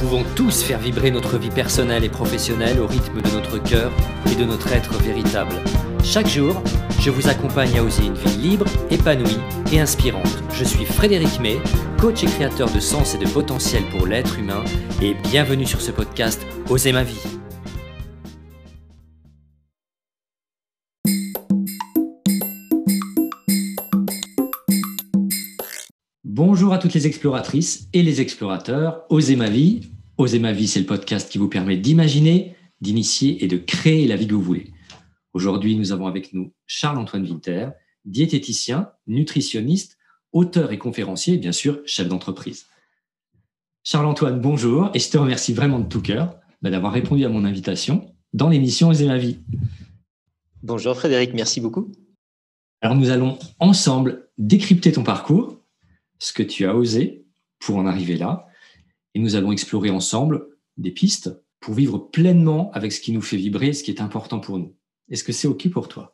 pouvons tous faire vibrer notre vie personnelle et professionnelle au rythme de notre cœur et de notre être véritable. Chaque jour, je vous accompagne à oser une vie libre, épanouie et inspirante. Je suis Frédéric May, coach et créateur de sens et de potentiel pour l'être humain, et bienvenue sur ce podcast Oser ma vie. Bonjour à toutes les exploratrices et les explorateurs. Osez ma vie. Osez ma vie, c'est le podcast qui vous permet d'imaginer, d'initier et de créer la vie que vous voulez. Aujourd'hui, nous avons avec nous Charles-Antoine Winter, diététicien, nutritionniste, auteur et conférencier, et bien sûr, chef d'entreprise. Charles-Antoine, bonjour, et je te remercie vraiment de tout cœur bah, d'avoir répondu à mon invitation dans l'émission Osez ma vie. Bonjour Frédéric, merci beaucoup. Alors nous allons ensemble décrypter ton parcours, ce que tu as osé pour en arriver là. Et nous allons explorer ensemble des pistes pour vivre pleinement avec ce qui nous fait vibrer, ce qui est important pour nous. Est-ce que c'est OK pour toi?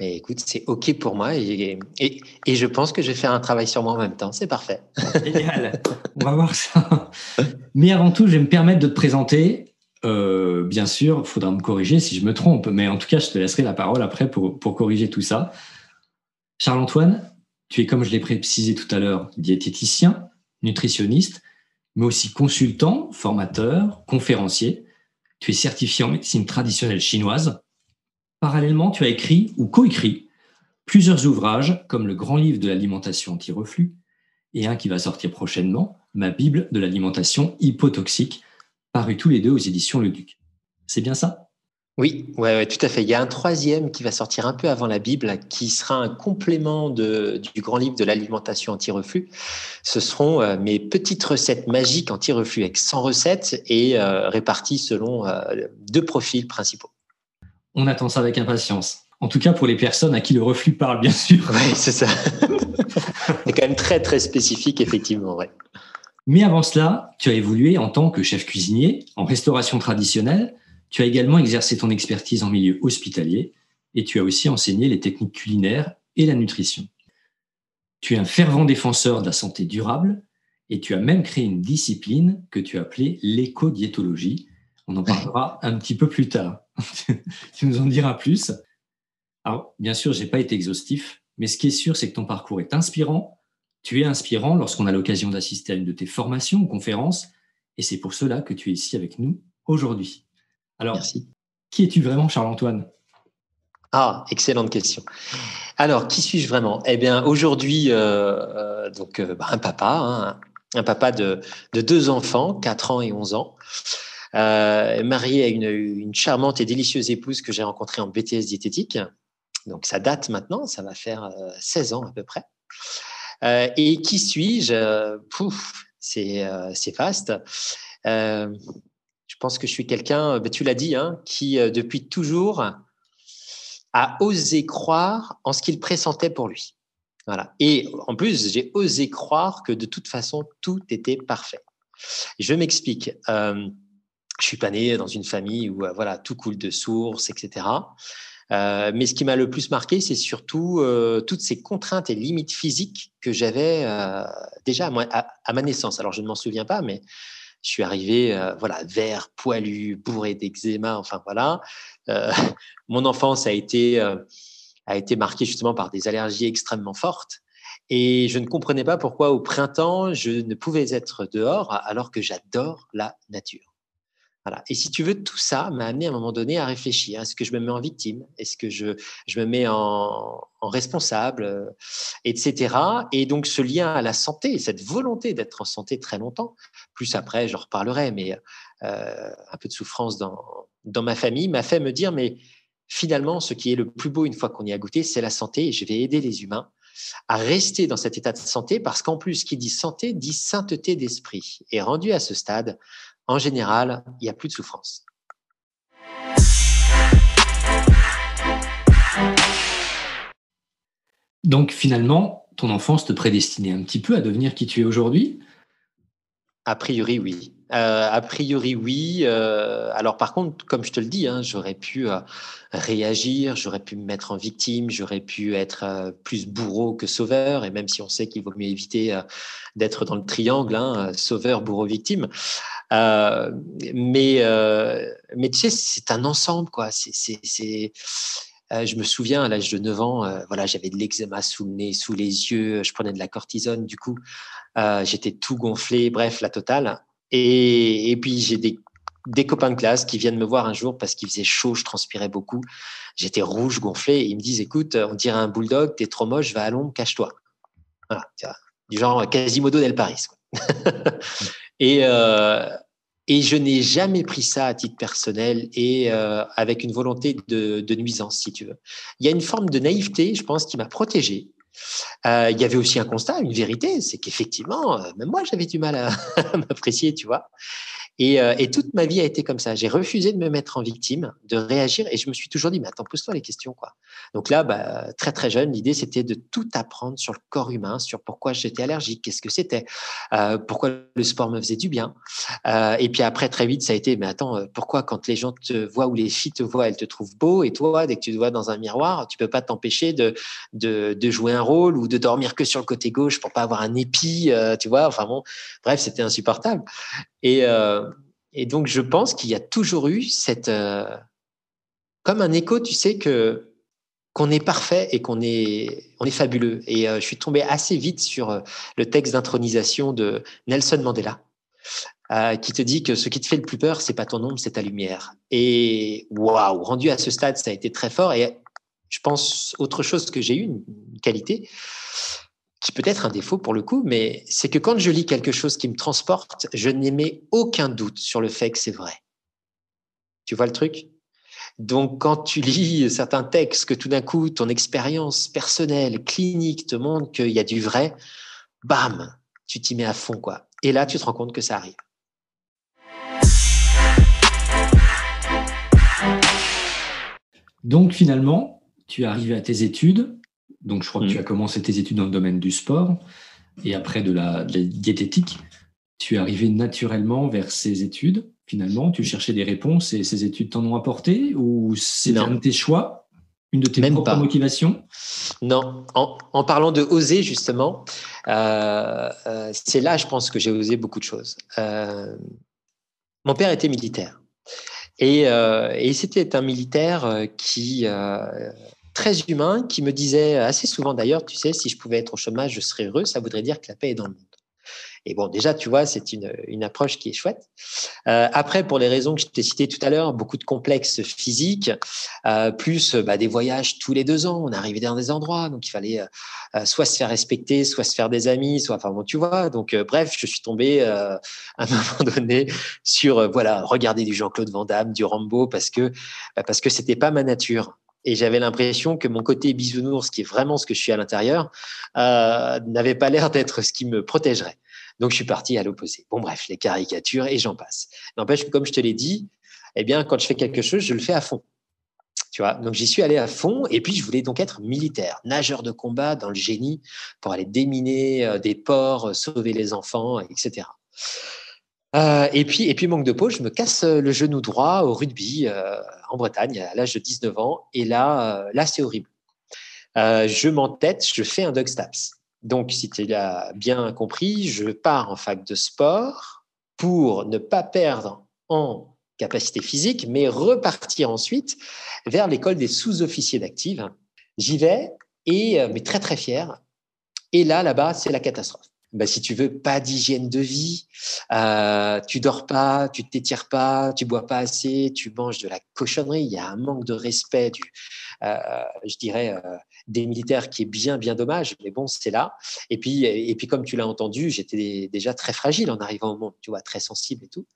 Eh, Écoute, c'est OK pour moi et, et, et, je pense que je vais faire un travail sur moi en même temps. C'est parfait. Génial. On va voir ça. Mais avant tout, je vais me permettre de te présenter. Euh, bien sûr, il faudra me corriger si je me trompe, mais en tout cas, je te laisserai la parole après pour, pour corriger tout ça. Charles-Antoine, tu es, comme je l'ai précisé tout à l'heure, diététicien, nutritionniste, mais aussi consultant, formateur, conférencier. Tu es certifié en médecine traditionnelle chinoise. Parallèlement, tu as écrit ou coécrit plusieurs ouvrages comme le Grand Livre de l'alimentation anti-reflux et un qui va sortir prochainement, Ma Bible de l'alimentation hypotoxique, paru tous les deux aux éditions Le Duc. C'est bien ça? Oui, ouais, tout à fait. Il y a un troisième qui va sortir un peu avant la Bible, qui sera un complément de, du grand livre de l'alimentation anti-reflux. Ce seront euh, mes petites recettes magiques anti-reflux avec 100 recettes et euh, réparties selon euh, deux profils principaux. On attend ça avec impatience. En tout cas, pour les personnes à qui le reflux parle, bien sûr. Oui, c'est ça. c'est quand même très, très spécifique, effectivement. Ouais. Mais avant cela, tu as évolué en tant que chef cuisinier en restauration traditionnelle tu as également exercé ton expertise en milieu hospitalier et tu as aussi enseigné les techniques culinaires et la nutrition. Tu es un fervent défenseur de la santé durable et tu as même créé une discipline que tu as appelée l'éco-diétologie. On en parlera un petit peu plus tard. tu nous en diras plus. Alors, bien sûr, je n'ai pas été exhaustif, mais ce qui est sûr, c'est que ton parcours est inspirant. Tu es inspirant lorsqu'on a l'occasion d'assister à une de tes formations ou conférences, et c'est pour cela que tu es ici avec nous aujourd'hui. Alors, qui es-tu vraiment, Charles-Antoine? Ah, excellente question. Alors, qui suis-je vraiment? Eh bien, aujourd'hui, euh, euh, donc euh, bah, un papa, hein, un papa de, deux enfants, 4 ans et 11 ans, marié à une, charmante et délicieuse épouse que j'ai rencontrée en BTS diététique. Donc, ça date maintenant, ça va faire 16 ans à peu près. et qui suis-je? C'est vaste. Je pense que je suis quelqu'un, euh, bah, tu l'as dit, hein, qui euh, depuis toujours a osé croire en ce qu'il pressentait pour lui. Voilà. Et en plus, j'ai osé croire que de toute façon, tout était parfait. Je m'explique. Euh, je suis pas né dans une famille où voilà tout coule de source, etc. mais ce qui m'a le plus marqué, c'est surtout toutes ces contraintes et limites physiques que j'avais déjà à, ma naissance. Alors je ne m'en souviens pas, mais je suis arrivé, euh, voilà, vert, poilu, bourré d'eczéma, enfin voilà. Euh, mon enfance a été, euh, a été marquée justement par des allergies extrêmement fortes. Et je ne comprenais pas pourquoi au printemps, je ne pouvais être dehors alors que j'adore la nature. Et si tu veux, tout ça m'a amené à un moment donné à réfléchir. Est-ce que je me mets en victime? Est-ce que je, je me mets en, responsable? Etc. Et donc, ce lien à la santé, cette volonté d'être en santé très longtemps, plus après, je reparlerai, mais euh, un peu de souffrance dans, dans ma famille, m'a fait me dire, mais finalement, ce qui est le plus beau une fois qu'on y a goûté, c'est la santé je vais aider les humains à rester dans cet état de santé parce qu'en plus, qui dit santé dit sainteté d'esprit. Et rendu à ce stade, en général, il n'y a plus de souffrance. Donc finalement, ton enfance te prédestinait un petit peu à devenir qui tu es aujourd'hui? A priori, oui. Euh, a priori, oui. Euh, alors, par contre, comme je te le dis, hein, j'aurais pu euh, réagir, j'aurais pu me mettre en victime, j'aurais pu être plus bourreau que sauveur. Et même si on sait qu'il vaut mieux éviter d'être dans le triangle, hein, sauveur, bourreau, victime, mais, mais tu sais, c'est un ensemble, quoi. C'est, je me souviens, à l'âge de 9 ans, voilà, j'avais de l'eczéma sous le nez, sous les yeux, je prenais de la cortisone, du coup, j'étais tout gonflé, bref, la totale. Et, puis, j'ai des copains de classe qui viennent me voir un jour parce qu'il faisait chaud, je transpirais beaucoup. J'étais rouge, gonflé. Et ils me disent Écoute, on dirait un bulldog, t'es trop moche, va à l'ombre, cache-toi. Du genre Quasimodo del Paris. et, euh, et je n'ai jamais pris ça à titre personnel et euh, avec une volonté de, de, nuisance, si tu veux. Il y a une forme de naïveté, je pense, qui m'a protégé. Euh, il y avait aussi un constat, une vérité, c'est qu'effectivement, même moi, j'avais du mal à m'apprécier, tu vois. Euh, et, toute ma vie a été comme ça. J'ai refusé de me mettre en victime, de réagir, et je me suis toujours dit, mais attends, pose-toi les questions, quoi. Donc là, bah, très très jeune, l'idée c'était de tout apprendre sur le corps humain, sur pourquoi j'étais allergique, qu'est-ce que c'était, euh, pourquoi le sport me faisait du bien. Euh, et puis après, très vite, ça a été, mais attends, pourquoi quand les gens te voient ou les filles te voient, elles te trouvent beau, et toi, dès que tu te vois dans un miroir, tu peux pas t'empêcher de, jouer un rôle ou de dormir que sur le côté gauche pour pas avoir un épi, tu vois. Enfin bon, bref, c'était insupportable. Et, et donc, je pense qu'il y a toujours eu cette. Euh, comme un écho, tu sais, que qu'on est parfait et qu'on est, on est fabuleux. Et euh, je suis tombé assez vite sur le texte d'intronisation de Nelson Mandela, qui te dit que ce qui te fait le plus peur, c'est pas ton ombre, c'est ta lumière. Et waouh, rendu à ce stade, ça a été très fort. Et je pense autre chose que j'ai eu, une qualité, qui peut être un défaut pour le coup, mais c'est que quand je lis quelque chose qui me transporte, je n'émets aucun doute sur le fait que c'est vrai. Tu vois le truc? Donc quand tu lis certains textes, que tout d'un coup, ton expérience personnelle, clinique te montre qu'il y a du vrai, bam, tu t'y mets à fond. quoi. Et là, tu te rends compte que ça arrive. Donc finalement, tu es arrivé à tes études, donc, je crois que tu mm. as commencé tes études dans le domaine du sport et après de la, diététique. Tu es arrivé naturellement vers ces études, finalement. Tu cherchais des réponses et ces études t'en ont apporté ou c'est un de tes choix une de tes Même propres motivations? Non. En, parlant de oser, justement, euh, euh, c'est là, je pense, que j'ai osé beaucoup de choses. Euh, mon père était militaire. Et, et c'était un militaire qui très humain qui me disait assez souvent d'ailleurs, tu sais, si je pouvais être au chômage, je serais heureux, ça voudrait dire que la paix est dans le monde. Et bon, déjà, tu vois, c'est une, approche qui est chouette. Euh, après, pour les raisons que je t'ai citées tout à l'heure, beaucoup de complexes physiques, euh, plus bah, des voyages tous les deux ans. On arrivait dans des endroits, donc il fallait euh, soit se faire respecter, soit se faire des amis, soit, enfin bon, tu vois. Donc, bref, je suis tombé à un moment donné sur, voilà, regarder du Jean-Claude Van Damme, du Rambo, parce que bah, parce que c'était pas ma nature. Et j'avais l'impression que mon côté bisounours, qui est vraiment ce que je suis à l'intérieur, euh, n'avait pas l'air d'être ce qui me protégerait. Donc, je suis parti à l'opposé. Bon, bref, les caricatures et j'en passe. N'empêche comme je te l'ai dit, eh bien, quand je fais quelque chose, je le fais à fond. Tu vois, donc j'y suis allé à fond et puis je voulais donc être militaire, nageur de combat dans le génie pour aller déminer euh, des ports, sauver les enfants, etc. Euh, et puis, et puis manque de peau, je me casse euh, le genou droit au rugby euh, en Bretagne à l'âge de 19 ans. Et là, là, c'est horrible. je m'entête, je fais un dog staps. Donc, si tu l'as bien compris, je pars en fac de sport pour ne pas perdre en capacité physique, mais repartir ensuite vers l'école des sous-officiers d'actifs. J'y vais et mais très très fier. Et là, là-bas, c'est la catastrophe bah, si tu veux, pas d'hygiène de vie, euh, tu dors pas, tu t'étires pas, tu bois pas assez, tu manges de la cochonnerie. Il y a un manque de respect du, euh, je dirais, euh, des militaires qui est bien, bien dommage. Mais bon, c'est là. Et puis, et puis, comme tu l'as entendu, j'étais déjà très fragile en arrivant au monde, tu vois, très sensible et tout.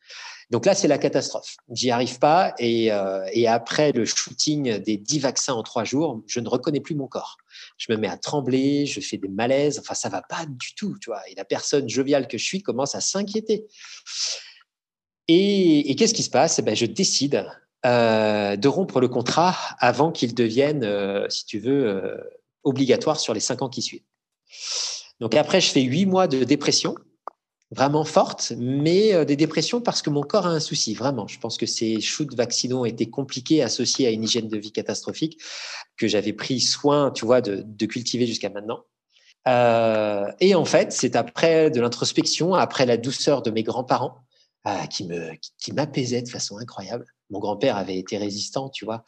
Donc là, c'est la catastrophe. J'y arrive pas. Et, euh, et après le shooting des 10 vaccins en trois jours, je ne reconnais plus mon corps je me mets à trembler, je fais des malaises, enfin ça va pas du tout, tu vois. Et la personne joviale que je suis commence à s'inquiéter. Et, qu'est-ce qui se passe? Eh ben, Je décide euh, de rompre le contrat avant qu'il devienne, euh, si tu veux, euh, obligatoire sur les cinq ans qui suivent. Donc après, je fais huit mois de dépression vraiment forte, mais euh, des dépressions parce que mon corps a un souci, vraiment. Je pense que ces shoots vaccinaux étaient compliqués, associés à une hygiène de vie catastrophique que j'avais pris soin, tu vois, de, cultiver jusqu'à maintenant. Euh, et en fait, c'est après de l'introspection, après la douceur de mes grands-parents, qui me qui, m'apaisait de façon incroyable. Mon grand-père avait été résistant, tu vois,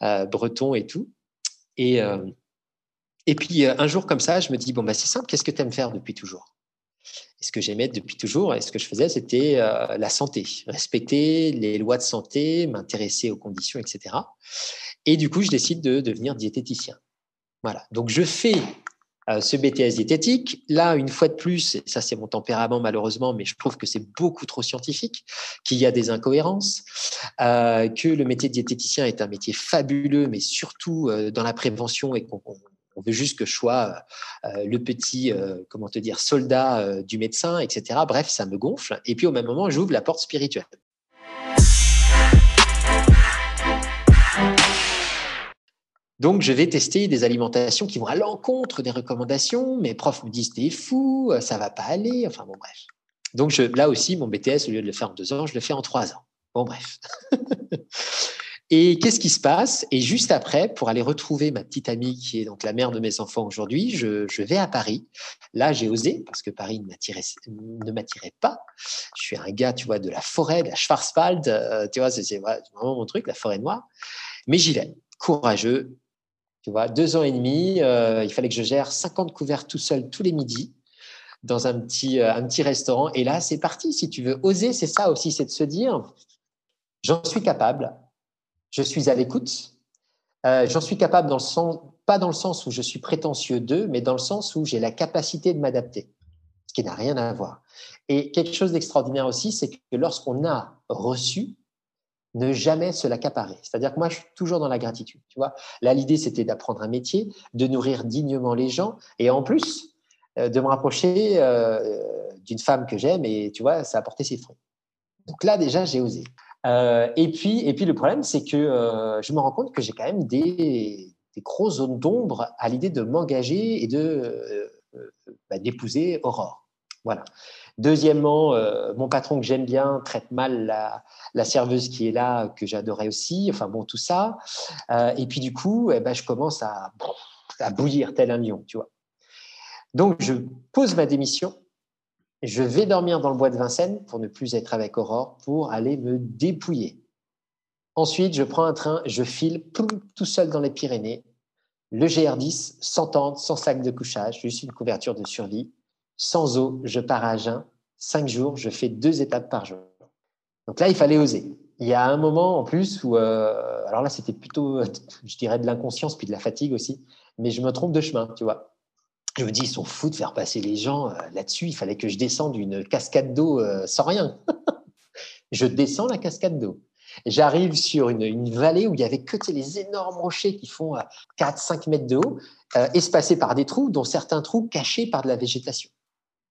breton et tout. Et, et puis un jour comme ça, je me dis, bon, bah, c'est simple, qu'est-ce que tu aimes faire depuis toujours? Ce que j'aimais depuis toujours et ce que je faisais, c'était la santé, respecter les lois de santé, m'intéresser aux conditions, etc. Et du coup, je décide de devenir diététicien. Voilà. Donc, je fais euh, ce BTS diététique. Là, une fois de plus, ça c'est mon tempérament malheureusement, mais je trouve que c'est beaucoup trop scientifique, qu'il y a des incohérences, euh, que le métier diététicien est un métier fabuleux, mais surtout euh, dans la prévention et qu'on veut juste que je sois le petit, comment te dire, soldat du médecin, etc. Bref, ça me gonfle. Et puis au même moment, j'ouvre la porte spirituelle. Donc, je vais tester des alimentations qui vont à l'encontre des recommandations. Mes profs me disent, t'es fou, ça va pas aller. Enfin, bon, bref. Donc, là aussi, mon BTS, au lieu de le faire en deux ans, je le fais en trois ans. Bon, bref. Et qu'est-ce qui se passe? Et juste après, pour aller retrouver ma petite amie qui est donc la mère de mes enfants aujourd'hui, je, vais à Paris. Là, j'ai osé parce que Paris ne m'attirait pas. Je suis un gars, tu vois, de la forêt, de la Schwarzwald. Euh, tu vois, c'est vraiment mon truc, la forêt noire. Mais j'y vais, courageux, tu vois, deux ans et demi, euh, il fallait que je gère 50 couverts tout seul tous les midis dans un petit, euh, un petit restaurant. Et là, c'est parti. Si tu veux oser, c'est ça aussi, c'est de se dire, j'en suis capable, je suis à l'écoute. Euh, j'en suis capable dans le sens, pas dans le sens où je suis prétentieux d'eux, mais dans le sens où j'ai la capacité de m'adapter, ce qui n'a rien à voir. Et quelque chose d'extraordinaire aussi, c'est que lorsqu'on a reçu, ne jamais se l'accaparer. C'est-à-dire que moi, je suis toujours dans la gratitude. Tu vois, là, l'idée, c'était d'apprendre un métier, de nourrir dignement les gens, et en plus, euh, de me rapprocher euh, d'une femme que j'aime, et tu vois, ça a porté ses fruits. Donc là, déjà, j'ai osé. Euh, et puis, et puis, le problème, c'est que je me rends compte que j'ai quand même des, grosses zones d'ombre à l'idée de m'engager et de bah, d'épouser Aurore. Voilà. Deuxièmement, euh, mon patron que j'aime bien traite mal la, serveuse qui est là, que j'adorais aussi. Enfin bon, tout ça. Euh, et puis du coup, eh ben, je commence à, à bouillir tel un lion, tu vois. Donc, je pose ma démission. Je vais dormir dans le bois de Vincennes pour ne plus être avec Aurore, pour aller me dépouiller. Ensuite, je prends un train, je file tout seul dans les Pyrénées. Le GR10, sans tente, sans sac de couchage, juste une couverture de survie sans eau, je pars à jeun. Cinq jours, je fais deux étapes par jour. Donc là, il fallait oser. Il y a un moment en plus où, euh, alors là, c'était plutôt, je dirais, de l'inconscience puis de la fatigue aussi, mais je me trompe de chemin, tu vois. Je me dis, ils sont fous de faire passer les gens euh, là-dessus. Il fallait que je descende une cascade d'eau euh, sans rien. je descends la cascade d'eau. J'arrive sur une, vallée où il y avait que les énormes rochers qui font 4-5 mètres de haut, espacés par des trous, dont certains trous cachés par de la végétation.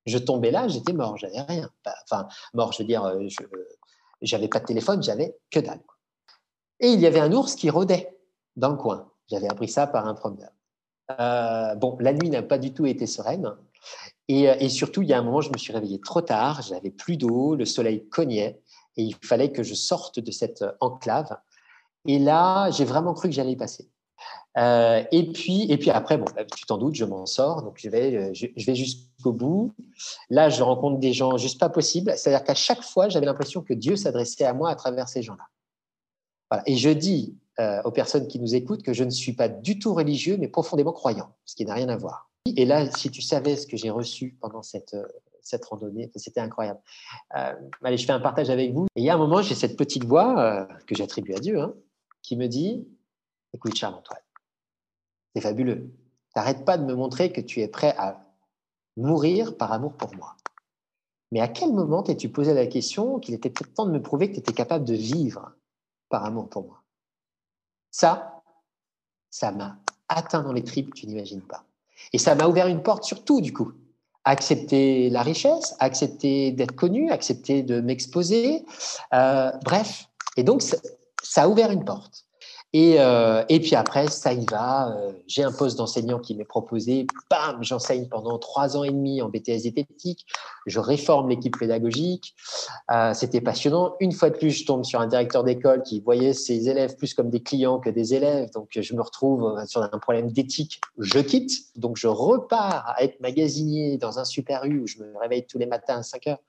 Je tombais là, j'étais mort, j'avais rien. Enfin, mort, je veux dire, euh, je n'avais pas de téléphone, j'avais que dalle. Et il y avait un ours qui rôdait dans le coin. J'avais appris ça par un promeneur. Euh, bon, la nuit n'a pas du tout été sereine. Et, euh, et, surtout, il y a un moment, je me suis réveillé trop tard, j'avais plus d'eau, le soleil cognait, et il fallait que je sorte de cette enclave. Et là, j'ai vraiment cru que j'allais y passer. Et puis, et puis après, bon, bah, tu t'en doutes, je m'en sors, donc je vais, euh, je, vais jusqu'au bout. Là, je rencontre des gens juste pas possible. C'est-à-dire qu'à chaque fois, j'avais l'impression que Dieu s'adressait à moi à travers ces gens-là. Et je dis euh, aux personnes qui nous écoutent que je ne suis pas du tout religieux, mais profondément croyant, ce qui n'a rien à voir. Et là, si tu savais ce que j'ai reçu pendant cette, cette randonnée, c'était incroyable. allez, je fais un partage avec vous. Et il y a un moment, j'ai cette petite voix que j'attribue à Dieu, hein, qui me dit Écoute, Charles-Antoine, c'est fabuleux. T'arrêtes pas de me montrer que tu es prêt à mourir par amour pour moi. Mais à quel moment t'es-tu posé la question qu'il était peut-être temps de me prouver que tu étais capable de vivre par amour pour moi? Ça, ça m'a atteint dans les tripes, tu n'imagines pas. Et ça m'a ouvert une porte sur tout, du coup. Accepter la richesse, accepter d'être connu, accepter de m'exposer. Euh, bref. Et donc, ça a ouvert une porte. Et, euh, et puis après, ça y va. Euh, j'ai un poste d'enseignant qui m'est proposé. Bam, j'enseigne pendant trois ans et demi en BTS diététique. Je réforme l'équipe pédagogique. Euh, C'était passionnant. Une fois de plus, je tombe sur un directeur d'école qui voyait ses élèves plus comme des clients que des élèves. Donc, je me retrouve sur un problème d'éthique. Je quitte. Donc, je repars à être magasinier dans un super U où je me réveille tous les matins à 5 heures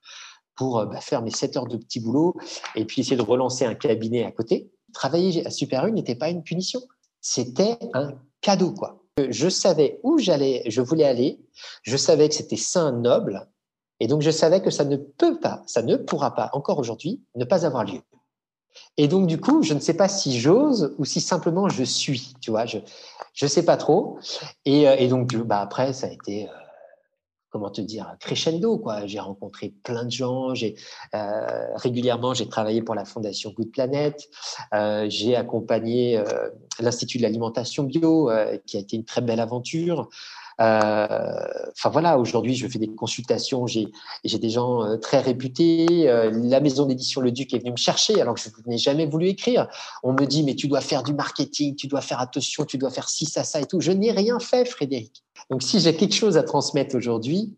pour bah, faire mes 7 heures de petit boulot et puis essayer de relancer un cabinet à côté. Travailler à Super U n'était pas une punition, c'était un cadeau, quoi. Je savais où j'allais, je voulais aller, je savais que c'était sain, noble, et donc je savais que ça ne peut pas, ça ne pourra pas, encore aujourd'hui, ne pas avoir lieu. Et donc, du coup, je ne sais pas si j'ose ou si simplement je suis, tu vois, je ne sais pas trop. Et, euh, donc, bah, après, ça a été, euh, comment te dire, crescendo, quoi. J'ai rencontré plein de gens, j'ai, euh, régulièrement, j'ai travaillé pour la Fondation Good Planet, j'ai accompagné l'Institut de l'alimentation bio, qui a été une très belle aventure. Euh, enfin voilà, aujourd'hui, je fais des consultations, j'ai des gens euh, très réputés. Euh, la maison d'édition Le Duc est venue me chercher alors que je n'ai jamais voulu écrire. On me dit, mais tu dois faire du marketing, tu dois faire attention, tu dois faire ci, ça, ça et tout. Je n'ai rien fait, Frédéric. Donc si j'ai quelque chose à transmettre aujourd'hui,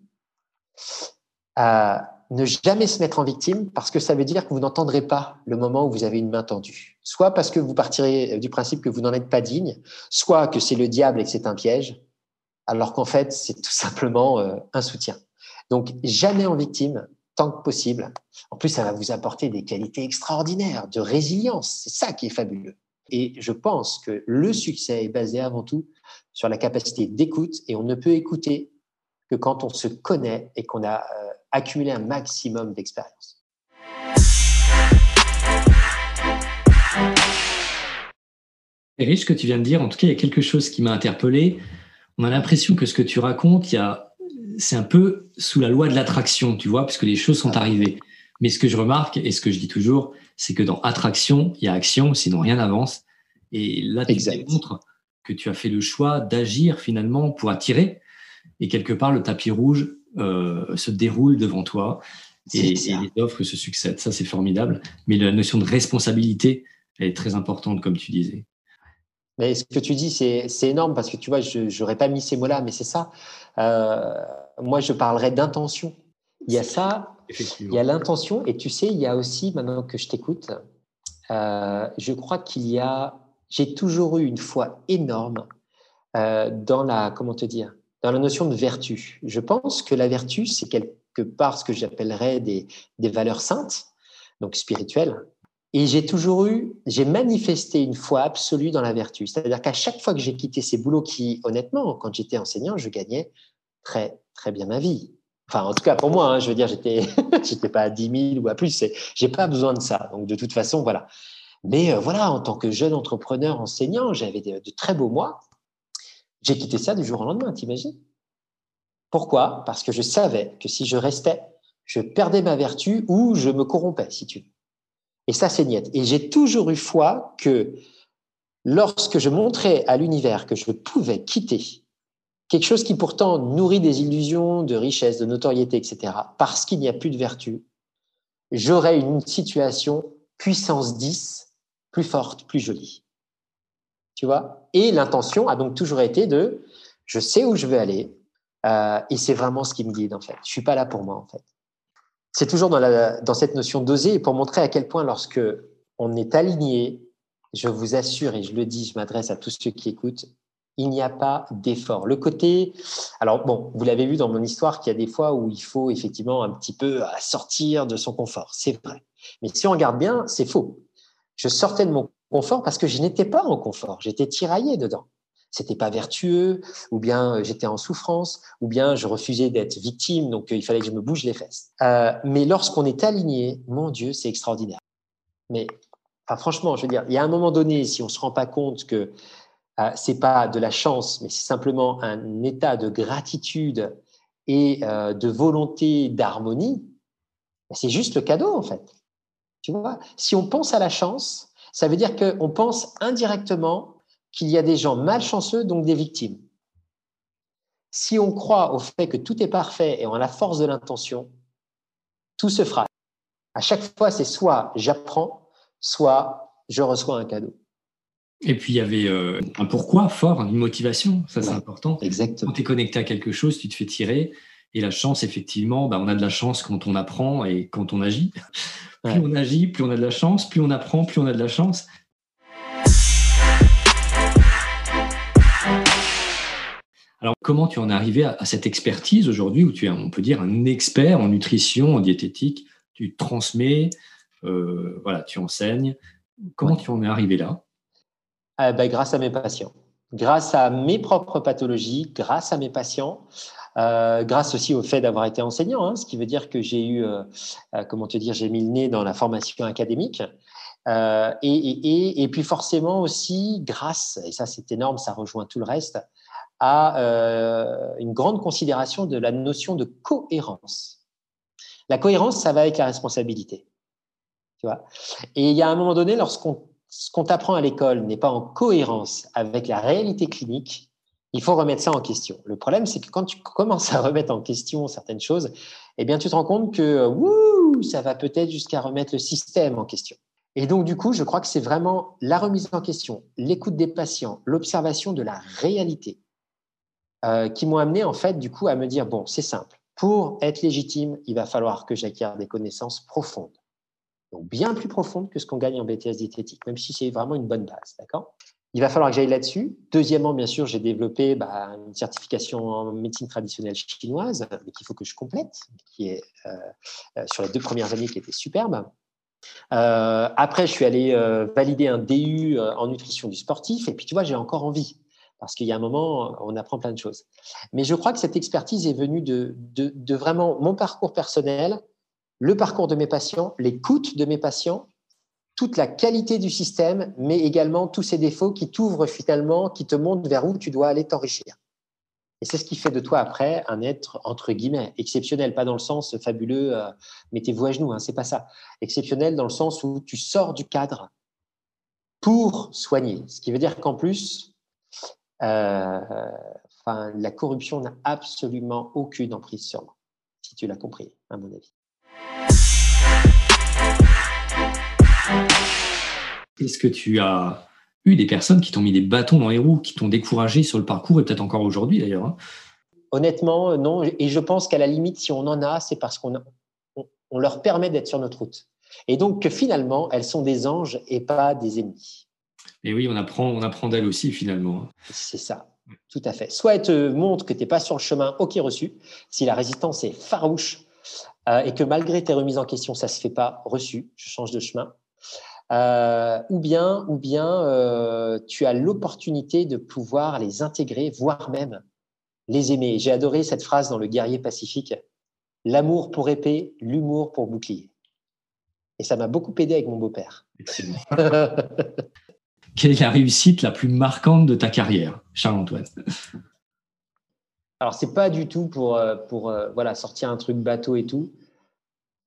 ne jamais se mettre en victime parce que ça veut dire que vous n'entendrez pas le moment où vous avez une main tendue. Soit parce que vous partirez du principe que vous n'en êtes pas digne, soit que c'est le diable et que c'est un piège, alors qu'en fait, c'est tout simplement euh, un soutien. Donc, jamais en victime, tant que possible. En plus, ça va vous apporter des qualités extraordinaires de résilience. C'est ça qui est fabuleux. Et je pense que le succès est basé avant tout sur la capacité d'écoute et on ne peut écouter que quand on se connaît et qu'on a euh, accumulé un maximum d'expérience. Riche ce que tu viens de dire. En tout cas, il y a quelque chose qui m'a interpellé on a l'impression que ce que tu racontes, c'est un peu sous la loi de l'attraction, tu vois, puisque les choses sont arrivées. Mais ce que je remarque et ce que je dis toujours, c'est que dans attraction, il y a action, sinon rien n'avance. Et là, tu démontres que tu as fait le choix d'agir finalement pour attirer. Et quelque part, le tapis rouge euh, se déroule devant toi et, et, les offres se succèdent. Ça, c'est formidable. Mais la notion de responsabilité, elle est très importante, comme tu disais. Mais ce que tu dis, c'est énorme parce que tu vois, je n'aurais pas mis ces mots-là, mais c'est ça. Euh, moi, je parlerais d'intention. Il y a ça, il y a l'intention, et tu sais, il y a aussi, maintenant que je t'écoute, euh, je crois qu'il y a, j'ai toujours eu une foi énorme euh, dans la, comment te dire, dans la notion de vertu. Je pense que la vertu, c'est quelque part ce que j'appellerais des, des valeurs saintes, donc spirituelles, et j'ai toujours eu, j'ai manifesté une foi absolue dans la vertu. C'est-à-dire qu'à chaque fois que j'ai quitté ces boulots qui, honnêtement, quand j'étais enseignant, je gagnais très, très bien ma vie. Enfin, en tout cas, pour moi, hein, je veux dire, j'étais, j'étais pas à 10 000 ou à plus. J'ai pas besoin de ça. Donc, de toute façon, voilà. Mais euh, voilà, en tant que jeune entrepreneur enseignant, j'avais de, de, très beaux mois. J'ai quitté ça du jour au lendemain, t'imagines? Pourquoi? Parce que je savais que si je restais, je perdais ma vertu ou je me corrompais, si tu veux. Et ça, c'est niette. Et j'ai toujours eu foi que lorsque je montrais à l'univers que je pouvais quitter quelque chose qui pourtant nourrit des illusions de richesse, de notoriété, etc., parce qu'il n'y a plus de vertu, j'aurais une situation puissance 10 plus forte, plus jolie. Tu vois? Et l'intention a donc toujours été de je sais où je veux aller euh, et c'est vraiment ce qui me guide en fait. Je suis pas là pour moi en fait c'est toujours dans, cette notion d'oser pour montrer à quel point lorsque on est aligné, je vous assure et je le dis, je m'adresse à tous ceux qui écoutent, il n'y a pas d'effort. Le côté, alors bon, vous l'avez vu dans mon histoire qu'il y a des fois où il faut effectivement un petit peu sortir de son confort, c'est vrai. Mais si on regarde bien, c'est faux. Je sortais de mon confort parce que je n'étais pas en confort, j'étais tiraillé dedans c'était pas vertueux, ou bien euh, j'étais en souffrance, ou bien je refusais d'être victime, donc euh, il fallait que je me bouge les fesses. Euh, mais lorsqu'on est aligné, mon Dieu, c'est extraordinaire. Mais franchement, je veux dire, il y a un moment donné, si on se rend pas compte que euh, c'est pas de la chance, mais c'est simplement un état de gratitude et de volonté d'harmonie, ben, c'est juste le cadeau en fait. Tu vois, si on pense à la chance, ça veut dire qu'on pense indirectement qu'il y a des gens malchanceux, donc des victimes. Si on croit au fait que tout est parfait et on a la force de l'intention, tout se fera. À chaque fois, c'est soit j'apprends, soit je reçois un cadeau. Et puis il y avait euh, un pourquoi fort, une motivation, ça c'est important. Exactement. Quand tu es connecté à quelque chose, tu te fais tirer. Et la chance, effectivement, bah, on a de la chance quand on apprend et quand on agit. Plus on agit, plus on a de la chance, plus on apprend, plus on a de la chance. Alors, comment tu en es arrivé à, cette expertise aujourd'hui où tu es, on peut dire, un expert en nutrition, en diététique? Tu transmets, euh, voilà, tu enseignes. Comment tu en es arrivé là? Ah, ben, Grâce à mes patients. Grâce à mes propres pathologies, grâce à mes patients, euh, grâce aussi au fait d'avoir été enseignant, hein, ce qui veut dire que j'ai eu, euh, comment te dire, j'ai mis le nez dans la formation académique. Et, et, puis forcément aussi grâce, et ça c'est énorme, ça rejoint tout le reste, à une grande considération de la notion de cohérence. La cohérence, ça va avec la responsabilité. Tu vois? Et il y a un moment donné, lorsqu'on ce qu'on t'apprend à l'école n'est pas en cohérence avec la réalité clinique, il faut remettre ça en question. Le problème, c'est que quand tu commences à remettre en question certaines choses, eh bien, tu te rends compte que wouh, ça va peut-être jusqu'à remettre le système en question. Et donc, du coup, je crois que c'est vraiment la remise en question, l'écoute des patients, l'observation de la réalité euh, qui m'ont amené, en fait, du coup, à me dire, bon, c'est simple. Pour être légitime, il va falloir que j'acquière des connaissances profondes donc bien plus profonde que ce qu'on gagne en BTS diététique, même si c'est vraiment une bonne base. D'accord? Il va falloir que j'aille là-dessus. Deuxièmement, bien sûr, j'ai développé bah, une certification en médecine traditionnelle chinoise, qu'il faut que je complète, qui est euh, euh, sur les deux premières années qui était superbe. Après, je suis allé valider un DU en nutrition du sportif, et puis tu vois, j'ai encore envie, parce qu'il y a un moment, on apprend plein de choses. Mais je crois que cette expertise est venue de, vraiment mon parcours personnel, le parcours de mes patients, l'écoute de mes patients, toute la qualité du système, mais également tous ces défauts qui t'ouvrent finalement, qui te montrent vers où tu dois aller t'enrichir. Et c'est ce qui fait de toi après un être entre guillemets exceptionnel, pas dans le sens fabuleux, euh, mettez-vous à genoux, hein, c'est pas ça. Exceptionnel dans le sens où tu sors du cadre pour soigner. Ce qui veut dire qu'en plus, euh, la corruption n'a absolument aucune emprise sur moi, si tu l'as compris, à mon avis. Est-ce que tu as eu des personnes qui t'ont mis des bâtons dans les roues, qui t'ont découragé sur le parcours et peut-être encore aujourd'hui d'ailleurs hein? Honnêtement, euh, non. Et je pense qu'à la limite, si on en a, c'est parce qu'on on, leur permet d'être sur notre route. Et donc que finalement, elles sont des anges et pas des ennemis. Et oui, on apprend, on apprend d'elles aussi finalement. Hein. C'est ça, tout à fait. Soit elles te montrent que tu n'es pas sur le chemin, ok reçu. Si la résistance est farouche euh, et que malgré tes remises en question, ça ne se fait pas reçu, je change de chemin. Euh, ou bien, ou bien euh, tu as l'opportunité de pouvoir les intégrer, voire même les aimer. J'ai adoré cette phrase dans Le guerrier pacifique l'amour pour épée, l'humour pour bouclier. Et ça m'a beaucoup aidé avec mon beau-père. Quelle est la réussite la plus marquante de ta carrière, Charles-Antoine Alors, c'est pas du tout pour, euh, pour voilà, sortir un truc bateau et tout.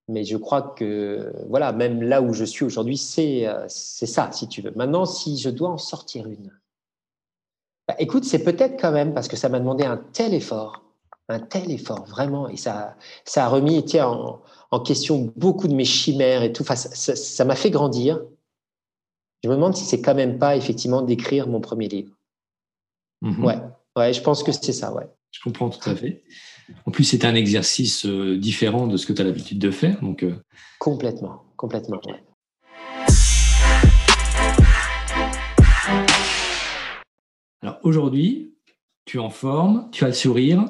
Mais je crois que, voilà, même là où je suis aujourd'hui, c'est euh, ça, si tu veux. Maintenant, si je dois en sortir une, bah, écoute, c'est peut-être quand même parce que ça m'a demandé un tel effort, un tel effort, vraiment, et ça, ça a remis en, en question beaucoup de mes chimères et tout. Ça m'a fait grandir. Je me demande si c'est quand même pas, effectivement, d'écrire mon premier livre. Mm-hmm. Ouais, ouais, je pense que c'est ça, ouais. Je comprends tout à fait. En plus, c'est un exercice euh, différent de ce que tu as l'habitude de faire. Donc, euh, Complètement, complètement. Alors aujourd'hui, tu es en forme, tu as le sourire,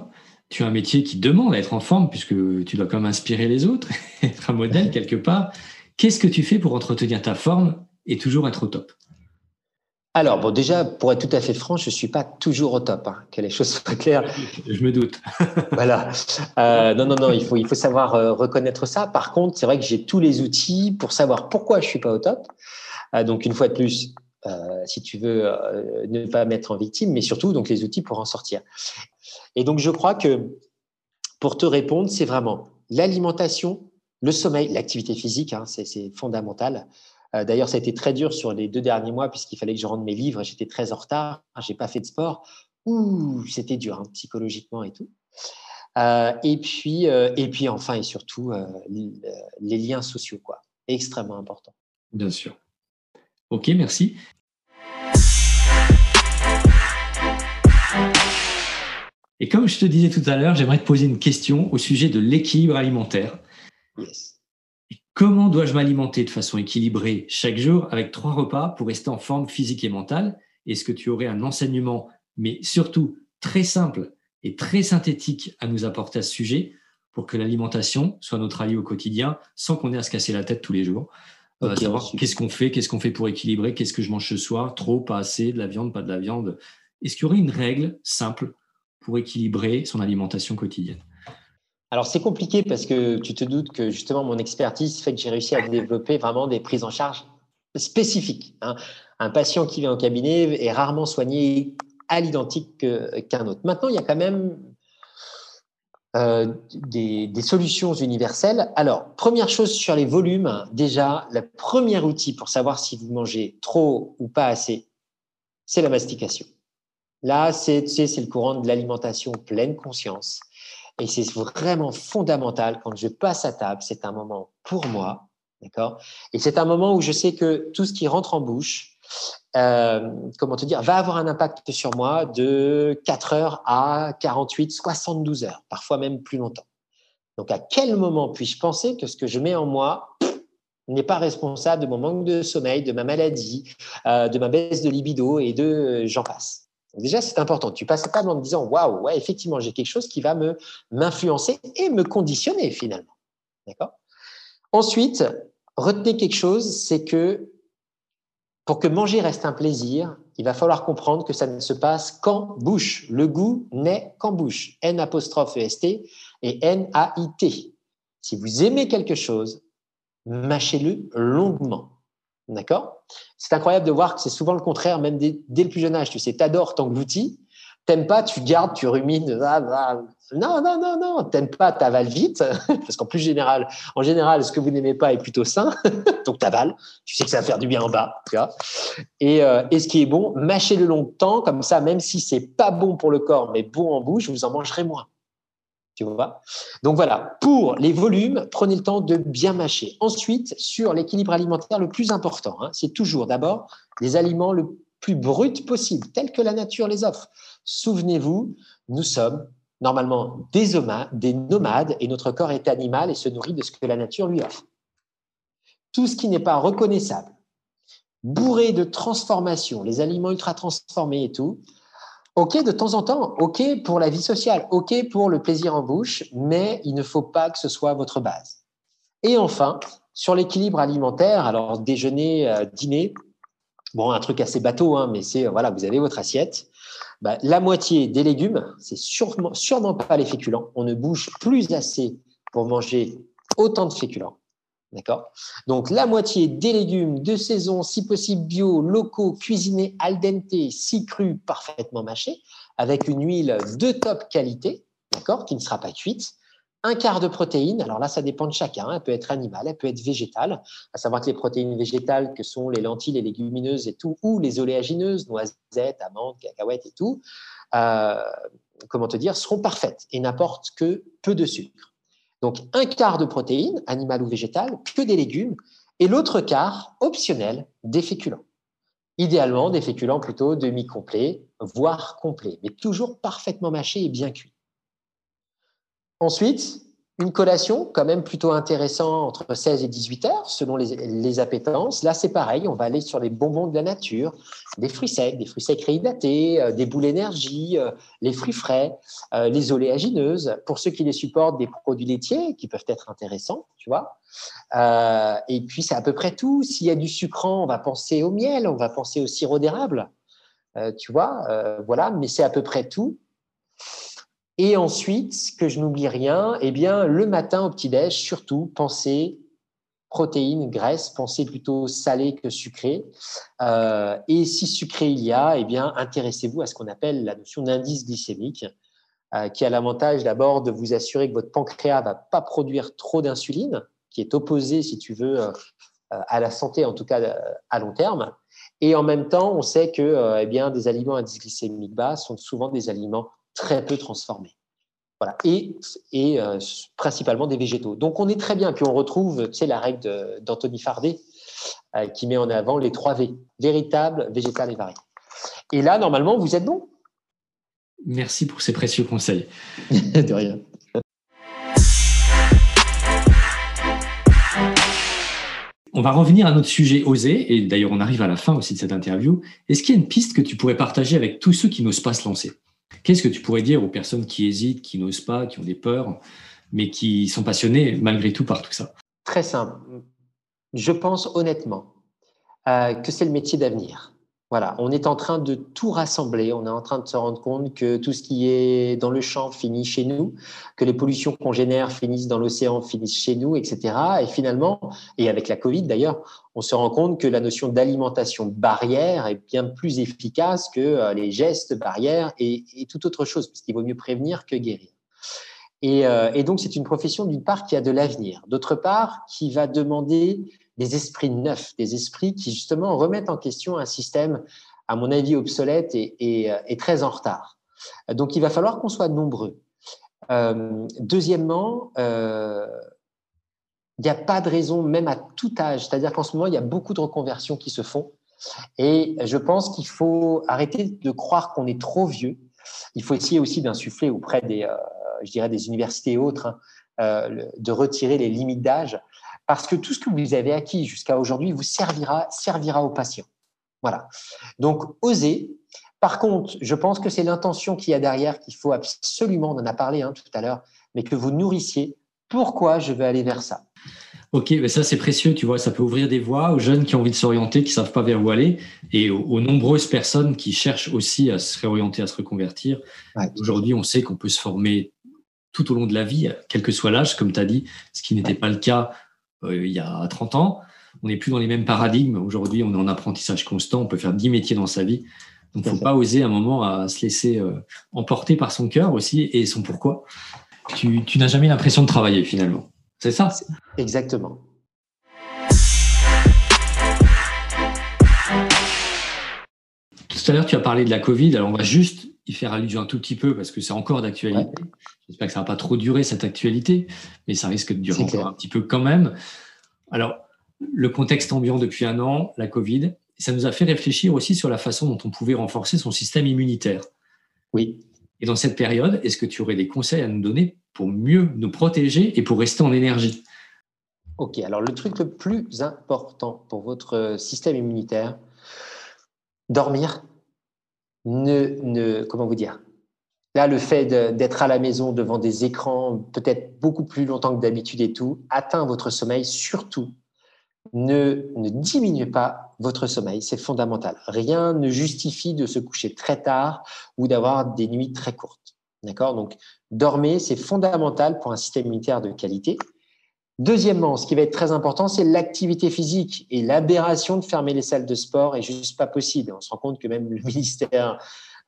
tu as un métier qui demande à être en forme puisque tu dois quand même inspirer les autres, être un modèle quelque part. Qu'est-ce que tu fais pour entretenir ta forme et toujours être au top alors, bon, déjà, pour être tout à fait franc, je ne suis pas toujours au top, hein, que les choses soient claires. Je me doute. voilà. Euh, non, non, non, il faut, il faut savoir euh, reconnaître ça. Par contre, c'est vrai que j'ai tous les outils pour savoir pourquoi je ne suis pas au top. Euh, donc, une fois de plus, si tu veux ne pas mettre en victime, mais surtout donc les outils pour en sortir. Et donc, je crois que pour te répondre, c'est vraiment l'alimentation, le sommeil, l'activité physique, hein, c'est fondamental. Euh, d'ailleurs, ça a été très dur sur les deux derniers mois puisqu'il fallait que je rende mes livres. J'étais très en retard. J'ai pas fait de sport. Ouh, c'était dur hein, psychologiquement et tout. Euh, et puis, euh, et puis enfin et surtout les liens sociaux, quoi, extrêmement important. Bien sûr. Ok, merci. Et comme je te disais tout à l'heure, j'aimerais te poser une question au sujet de l'équilibre alimentaire. Yes. Comment dois-je m'alimenter de façon équilibrée chaque jour avec trois repas pour rester en forme physique et mentale? Est-ce que tu aurais un enseignement, mais surtout très simple et très synthétique à nous apporter à ce sujet pour que l'alimentation soit notre allié au quotidien sans qu'on ait à se casser la tête tous les jours? Euh, savoir qu'est-ce qu'on fait, qu'est-ce qu'on fait pour équilibrer, qu'est-ce que je mange ce soir, trop, pas assez, de la viande, pas de la viande. Est-ce qu'il y aurait une règle simple pour équilibrer son alimentation quotidienne? Alors c'est compliqué parce que tu te doutes que justement mon expertise fait que j'ai réussi à développer vraiment des prises en charge spécifiques. Hein. Un patient qui vient au cabinet est rarement soigné à l'identique qu'un autre. Maintenant, il y a quand même euh, des, solutions universelles. Alors, première chose sur les volumes, déjà, le premier outil pour savoir si vous mangez trop ou pas assez, c'est la mastication. Là, c'est le courant de l'alimentation pleine conscience. Et c'est vraiment fondamental quand je passe à table, c'est un moment pour moi, d'accord? Et c'est un moment où je sais que tout ce qui rentre en bouche, euh, comment te dire, va avoir un impact sur moi de 4 heures à 48, 72 heures, parfois même plus longtemps. Donc, à quel moment puis-je penser que ce que je mets en moi n'est pas responsable de mon manque de sommeil, de ma maladie, euh, de ma baisse de libido et de euh, j'en passe? Déjà, c'est important. Tu passes pas en te disant waouh, ouais, effectivement, j'ai quelque chose qui va me m'influencer et me conditionner finalement. Ensuite, retenez quelque chose, c'est que pour que manger reste un plaisir, il va falloir comprendre que ça ne se passe qu'en bouche. Le goût n'est qu'en bouche. N apostrophe EST et N-A-I-T. Si vous aimez quelque chose, mâchez-le longuement. D'accord? C'est incroyable de voir que c'est souvent le contraire, même dès, le plus jeune âge. Tu sais, t'adores, t'engloutis. T'aimes pas, tu gardes, tu rumines. Ah, ah. Non, non, non, non. T'aimes pas, t'avales vite. Parce qu'en plus général, en général, ce que vous n'aimez pas est plutôt sain. Donc t'avales. Tu sais que ça va faire du bien en bas. Tu vois et, euh, et ce qui est bon, mâchez-le longtemps. Comme ça, même si c'est pas bon pour le corps, mais bon en bouche, vous en mangerez moins. Donc voilà, pour les volumes, prenez le temps de bien mâcher. Ensuite, sur l'équilibre alimentaire, le plus important, hein, c'est toujours d'abord les aliments le plus bruts possible, tels que la nature les offre. Souvenez-vous, nous sommes normalement des, des nomades et notre corps est animal et se nourrit de ce que la nature lui offre. Tout ce qui n'est pas reconnaissable, bourré de transformation, les aliments ultra transformés et tout, ok de temps en temps, ok pour la vie sociale, ok pour le plaisir en bouche, mais il ne faut pas que ce soit votre base. Et enfin, sur l'équilibre alimentaire, alors déjeuner, euh, dîner, bon, un truc assez bateau, hein, mais c'est, voilà, vous avez votre assiette. Bah, la moitié des légumes, c'est sûrement, sûrement pas les féculents. On ne bouge plus assez pour manger autant de féculents. D'accord? Donc, la moitié des légumes de saison, si possible bio, locaux, cuisinés al dente, si crus, parfaitement mâchés, avec une huile de top qualité, d'accord, qui ne sera pas cuite un quart de protéines. Alors là, ça dépend de chacun. Elle peut être animale, elle peut être végétale. À savoir que les protéines végétales, que sont les lentilles, les légumineuses et tout, ou les oléagineuses, noisettes, amandes, cacahuètes et tout, euh, comment te dire, seront parfaites et n'apportent que peu de sucre. Donc un quart de protéines, animales ou végétales, que des légumes, et l'autre quart, optionnel, des féculents. Idéalement, des féculents plutôt demi-complets, voire complets, mais toujours parfaitement mâchés et bien cuits. Ensuite, une collation, quand même plutôt intéressant entre 16 et 18 heures, selon les, appétences. Là, c'est pareil, on va aller sur les bonbons de la nature, des fruits secs, des fruits secs réhydratés, euh, des boules énergie, euh, les fruits frais, euh, les oléagineuses. Pour ceux qui les supportent, des produits laitiers qui peuvent être intéressants, tu vois. et puis, c'est à peu près tout. S'il y a du sucrant, on va penser au miel, on va penser au sirop d'érable, tu vois. voilà, mais c'est à peu près tout. Et ensuite, que je n'oublie rien, eh bien, le matin au petit-déj, surtout, pensez protéines, graisses, pensez plutôt salé que sucré. Euh, et si sucré il y a, eh bien, intéressez-vous à ce qu'on appelle la notion d'indice glycémique, euh, qui a l'avantage d'abord de vous assurer que votre pancréas va pas produire trop d'insuline, qui est opposé, si tu veux, euh, à la santé, en tout cas à long terme. Et en même temps, on sait que eh bien, des aliments à indice glycémique bas sont souvent des aliments très peu transformés. Voilà. Et, et euh, principalement des végétaux. Donc on est très bien. Puis on retrouve tu sais, la règle d'Anthony Fardet euh, qui met en avant les trois V véritable, végétal et varié. Et là, normalement, vous êtes bon. Merci pour ces précieux conseils. de rien. On va revenir à notre sujet osé, et d'ailleurs on arrive à la fin aussi de cette interview. Est-ce qu'il y a une piste que tu pourrais partager avec tous ceux qui n'osent pas se lancer? Qu'est-ce que tu pourrais dire aux personnes qui hésitent, qui n'osent pas, qui ont des peurs mais qui sont passionnés malgré tout par tout ça? Très simple. Je pense honnêtement euh, que c'est le métier d'avenir. Voilà, on est en train de tout rassembler, on est en train de se rendre compte que tout ce qui est dans le champ finit chez nous, que les pollutions qu'on génère finissent dans l'océan, finissent chez nous, etc. Et finalement, et avec la Covid d'ailleurs, on se rend compte que la notion d'alimentation barrière est bien plus efficace que euh, les gestes barrières et, et toute autre chose, puisqu'il vaut mieux prévenir que guérir. Euh, et donc, c'est une profession, d'une part, qui a de l'avenir, d'autre part, qui va demander des esprits neufs, des esprits qui justement remettent en question un système, à mon avis, obsolète et, euh, très en retard. Donc il va falloir qu'on soit nombreux. Euh, deuxièmement, euh, il n'y a pas de raison, même à tout âge, c'est-à-dire qu'en ce moment, il y a beaucoup de reconversions qui se font. Et je pense qu'il faut arrêter de croire qu'on est trop vieux. Il faut essayer aussi d'insuffler auprès des, je dirais, des universités et autres, hein, de retirer les limites d'âge parce que tout ce que vous avez acquis jusqu'à aujourd'hui vous servira, servira aux patients. Voilà. Donc, osez. Par contre, je pense que c'est l'intention qu'il y a derrière qu'il faut absolument, on en a parlé hein, tout à l'heure, mais que vous nourrissiez. Pourquoi je veux aller vers ça? Ok, mais ça c'est précieux, tu vois, ça peut ouvrir des voies aux jeunes qui ont envie de s'orienter, qui savent pas vers où aller, et aux, nombreuses personnes qui cherchent aussi à se réorienter, à se reconvertir. Aujourd'hui, on sait qu'on peut se former tout au long de la vie, quel que soit l'âge, comme tu as dit, ce qui n'était pas le cas euh, il y a 30 ans. On n'est plus dans les mêmes paradigmes. Aujourd'hui, on est en apprentissage constant. On peut faire 10 métiers dans sa vie. Donc, il ne faut pas oser un moment à se laisser euh, emporter par son cœur aussi et son pourquoi. Tu, tu n'as jamais l'impression de travailler finalement. C'est ça Exactement. Tout à l'heure, tu as parlé de la Covid. Alors, on va juste y faire allusion un tout petit peu parce que c'est encore d'actualité. J'espère que ça va pas trop durer cette actualité, mais ça risque de durer encore un petit peu quand même. Alors, le contexte ambiant depuis un an, la Covid, ça nous a fait réfléchir aussi sur la façon dont on pouvait renforcer son système immunitaire. Oui. Et dans cette période, est-ce que tu aurais des conseils à nous donner pour mieux nous protéger et pour rester en énergie? Ok, alors le truc le plus important pour votre système immunitaire, dormir, ne, ne, comment vous dire? Là, le fait d'être à la maison devant des écrans peut-être beaucoup plus longtemps que d'habitude et tout, atteint votre sommeil. Surtout, ne, ne diminuez pas votre sommeil, c'est fondamental. Rien ne justifie de se coucher très tard ou d'avoir des nuits très courtes. D'accord? Donc, dormez, c'est fondamental pour un système immunitaire de qualité. Deuxièmement, ce qui va être très important, c'est l'activité physique et l'aberration de fermer les salles de sport est juste pas possible. On se rend compte que même le ministère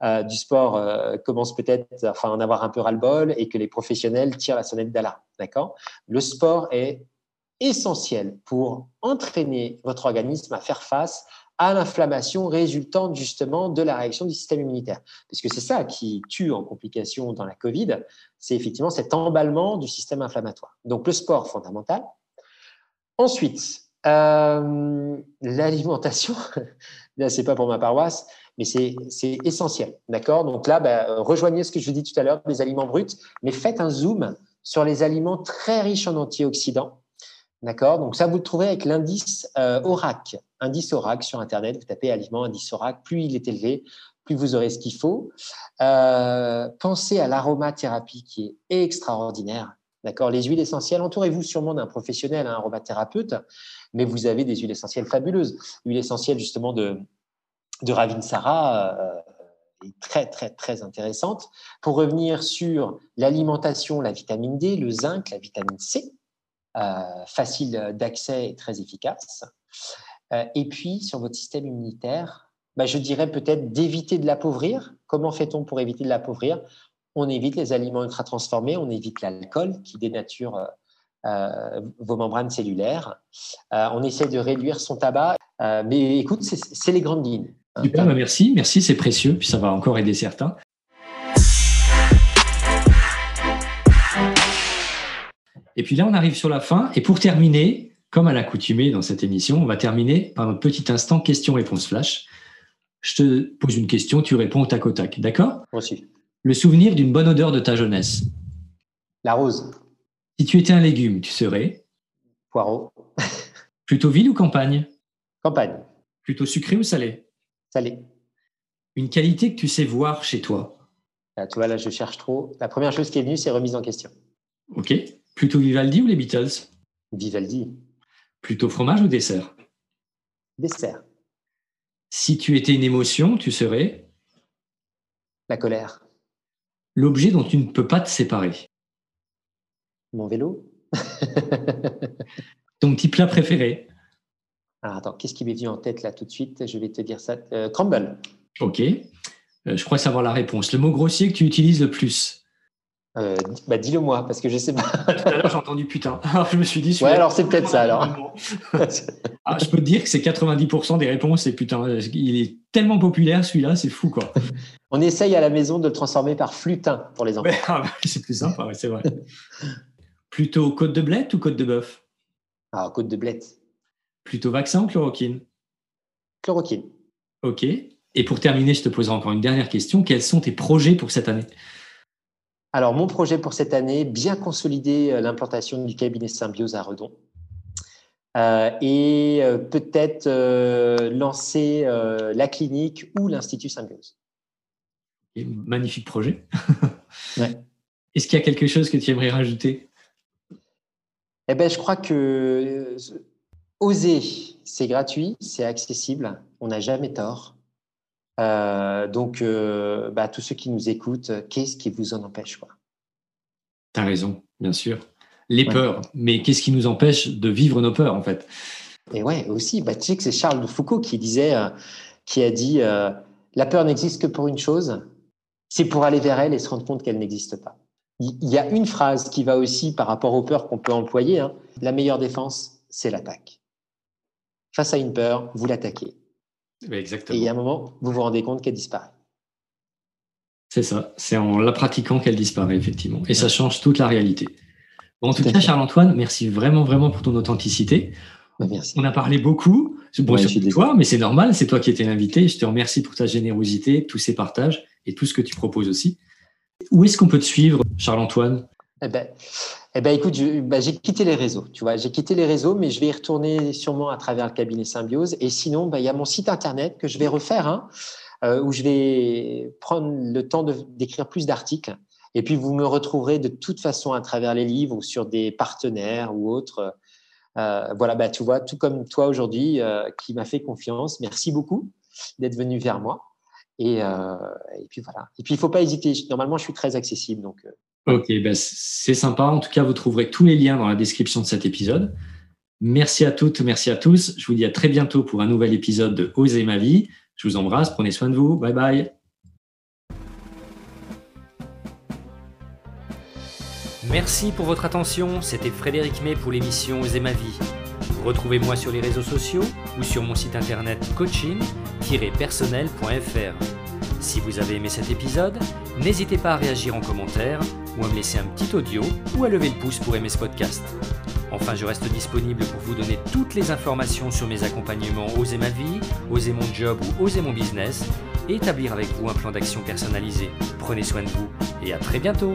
euh, du sport euh, commence peut-être à en avoir un peu ras-le-bol et que les professionnels tirent la sonnette d'alarme. D'accord? Le sport est essentiel pour entraîner votre organisme à faire face à l'inflammation résultante justement de la réaction du système immunitaire. Parce que c'est ça qui tue en complication dans la Covid, c'est effectivement cet emballement du système inflammatoire. Donc le sport fondamental. Ensuite, euh, l'alimentation, là c'est pas pour ma paroisse, mais c'est essentiel. D'accord? Donc là, bah, rejoignez ce que je vous dis tout à l'heure, des aliments bruts, mais faites un zoom sur les aliments très riches en antioxydants D'accord? Donc ça, vous le trouvez avec l'indice euh, ORAC. Indice ORAC sur Internet, vous tapez aliment, indice ORAC, plus il est élevé, plus vous aurez ce qu'il faut. Euh, pensez à l'aromathérapie qui est extraordinaire. D'accord? Les huiles essentielles, entourez-vous sûrement d'un professionnel, un aromathérapeute, mais vous avez des huiles essentielles fabuleuses. L'huile essentielle justement de, de Ravinsara euh, est très, très, très intéressante. Pour revenir sur l'alimentation, la vitamine D, le zinc, la vitamine C, facile d'accès et très efficace. Euh, et puis, sur votre système immunitaire, bah, je dirais peut-être d'éviter de l'appauvrir. Comment fait-on pour éviter de l'appauvrir? On évite les aliments ultra transformés, on évite l'alcool qui dénature euh, vos membranes cellulaires. on essaie de réduire son tabac. mais écoute, c'est les grandes lignes. Super, bah, merci, merci, c'est précieux, puis ça va encore aider certains. Et puis là, on arrive sur la fin. Et pour terminer, comme à l'accoutumée dans cette émission, on va terminer par un petit instant question-réponse flash. Je te pose une question, tu réponds au tac au tac, d'accord? Aussi. Le souvenir d'une bonne odeur de ta jeunesse La rose. Si tu étais un légume, tu serais? Poireau. Plutôt ville ou campagne? Campagne. Plutôt sucré ou salé? Salé. Une qualité que tu sais voir chez toi? Tu vois, là, je cherche trop. La première chose qui est venue, c'est remise en question. Ok. Plutôt Vivaldi ou les Beatles? Vivaldi. Plutôt fromage ou dessert? Dessert. Si tu étais une émotion, tu serais? La colère. L'objet dont tu ne peux pas te séparer. Mon vélo. Ton petit plat préféré? Alors attends, qu'est-ce qui m'est venu en tête là tout de suite? Je vais te dire ça. Euh, crumble. Ok. Euh, je crois savoir la réponse. Le mot grossier que tu utilises le plus? Euh, bah dis-le moi, parce que je sais pas. Tout à l'heure, j'ai entendu putain. Alors, je me suis dit. Ouais, alors c'est peut-être ça, alors. ah, je peux te dire que c'est 90% des réponses, c'est putain. Il est tellement populaire, celui-là, c'est fou, quoi. On essaye à la maison de le transformer par flutin pour les enfants. Ah, bah, c'est plus sympa, c'est vrai. Plutôt côte de blette ou côte de bœuf? Ah, côte de blette. Plutôt vaccin ou chloroquine? Chloroquine. Ok. Et pour terminer, je te poserai encore une dernière question. Quels sont tes projets pour cette année? Alors, mon projet pour cette année, bien consolider euh, l'implantation du cabinet Symbiose à Redon. Euh, et euh, peut-être lancer la clinique ou l'Institut Symbiose. magnifique projet. Est-ce qu'il y a quelque chose que tu aimerais rajouter? Eh ben, Je crois que oser, c'est gratuit, c'est accessible, on n'a jamais tort. Euh, donc, euh, bah, tous ceux qui nous écoutent, qu'est-ce qui vous en empêche Tu as raison, bien sûr. Les peurs, mais qu'est-ce qui nous empêche de vivre nos peurs, en fait? Et ouais, aussi, bah, tu sais que c'est Charles de Foucault qui disait, euh, qui a dit La peur n'existe que pour une chose, c'est pour aller vers elle et se rendre compte qu'elle n'existe pas. Il y a une phrase qui va aussi par rapport aux peurs qu'on peut employer hein. la meilleure défense, c'est l'attaque. Face à une peur, vous l'attaquez. Exactement. Et il y a un moment, vous vous rendez compte qu'elle disparaît. C'est ça. C'est en la pratiquant qu'elle disparaît, effectivement. Et ça change toute la réalité. en tout, cas, Charles-Antoine, merci vraiment, vraiment pour ton authenticité. Bah, merci. On a parlé beaucoup. Bon, toi, mais c'est normal. C'est toi qui étais l'invité. Je te remercie pour ta générosité, tous ces partages et tout ce que tu proposes aussi. Où est-ce qu'on peut te suivre, Charles-Antoine? Eh ben, eh ben, écoute, bah, j'ai quitté les réseaux. Tu vois, j'ai quitté les réseaux, mais je vais y retourner sûrement à travers le cabinet Symbiose. Et sinon, bah, il y a mon site internet que je vais refaire, hein, euh, où je vais prendre le temps d'écrire plus d'articles. Et puis, vous me retrouverez de toute façon à travers les livres ou sur des partenaires ou autres. Euh, voilà, bah, tu vois, tout comme toi aujourd'hui, euh, qui m'a fait confiance. Merci beaucoup d'être venu vers moi. Et, et, puis voilà. Et puis, il ne faut pas hésiter. Normalement, je suis très accessible. Donc, Ok, ben c'est sympa. En tout cas, vous trouverez tous les liens dans la description de cet épisode. Merci à toutes, merci à tous. Je vous dis à très bientôt pour un nouvel épisode de Oser ma vie. Je vous embrasse, prenez soin de vous. Bye bye. Merci pour votre attention. C'était Frédéric May pour l'émission Oser ma vie. Retrouvez-moi sur les réseaux sociaux ou sur mon site internet coaching-personnel.fr. Si vous avez aimé cet épisode, n'hésitez pas à réagir en commentaire ou à me laisser un petit audio ou à lever le pouce pour aimer ce podcast. Enfin, je reste disponible pour vous donner toutes les informations sur mes accompagnements Oser ma vie, Oser mon job ou Oser mon business et établir avec vous un plan d'action personnalisé. Prenez soin de vous et à très bientôt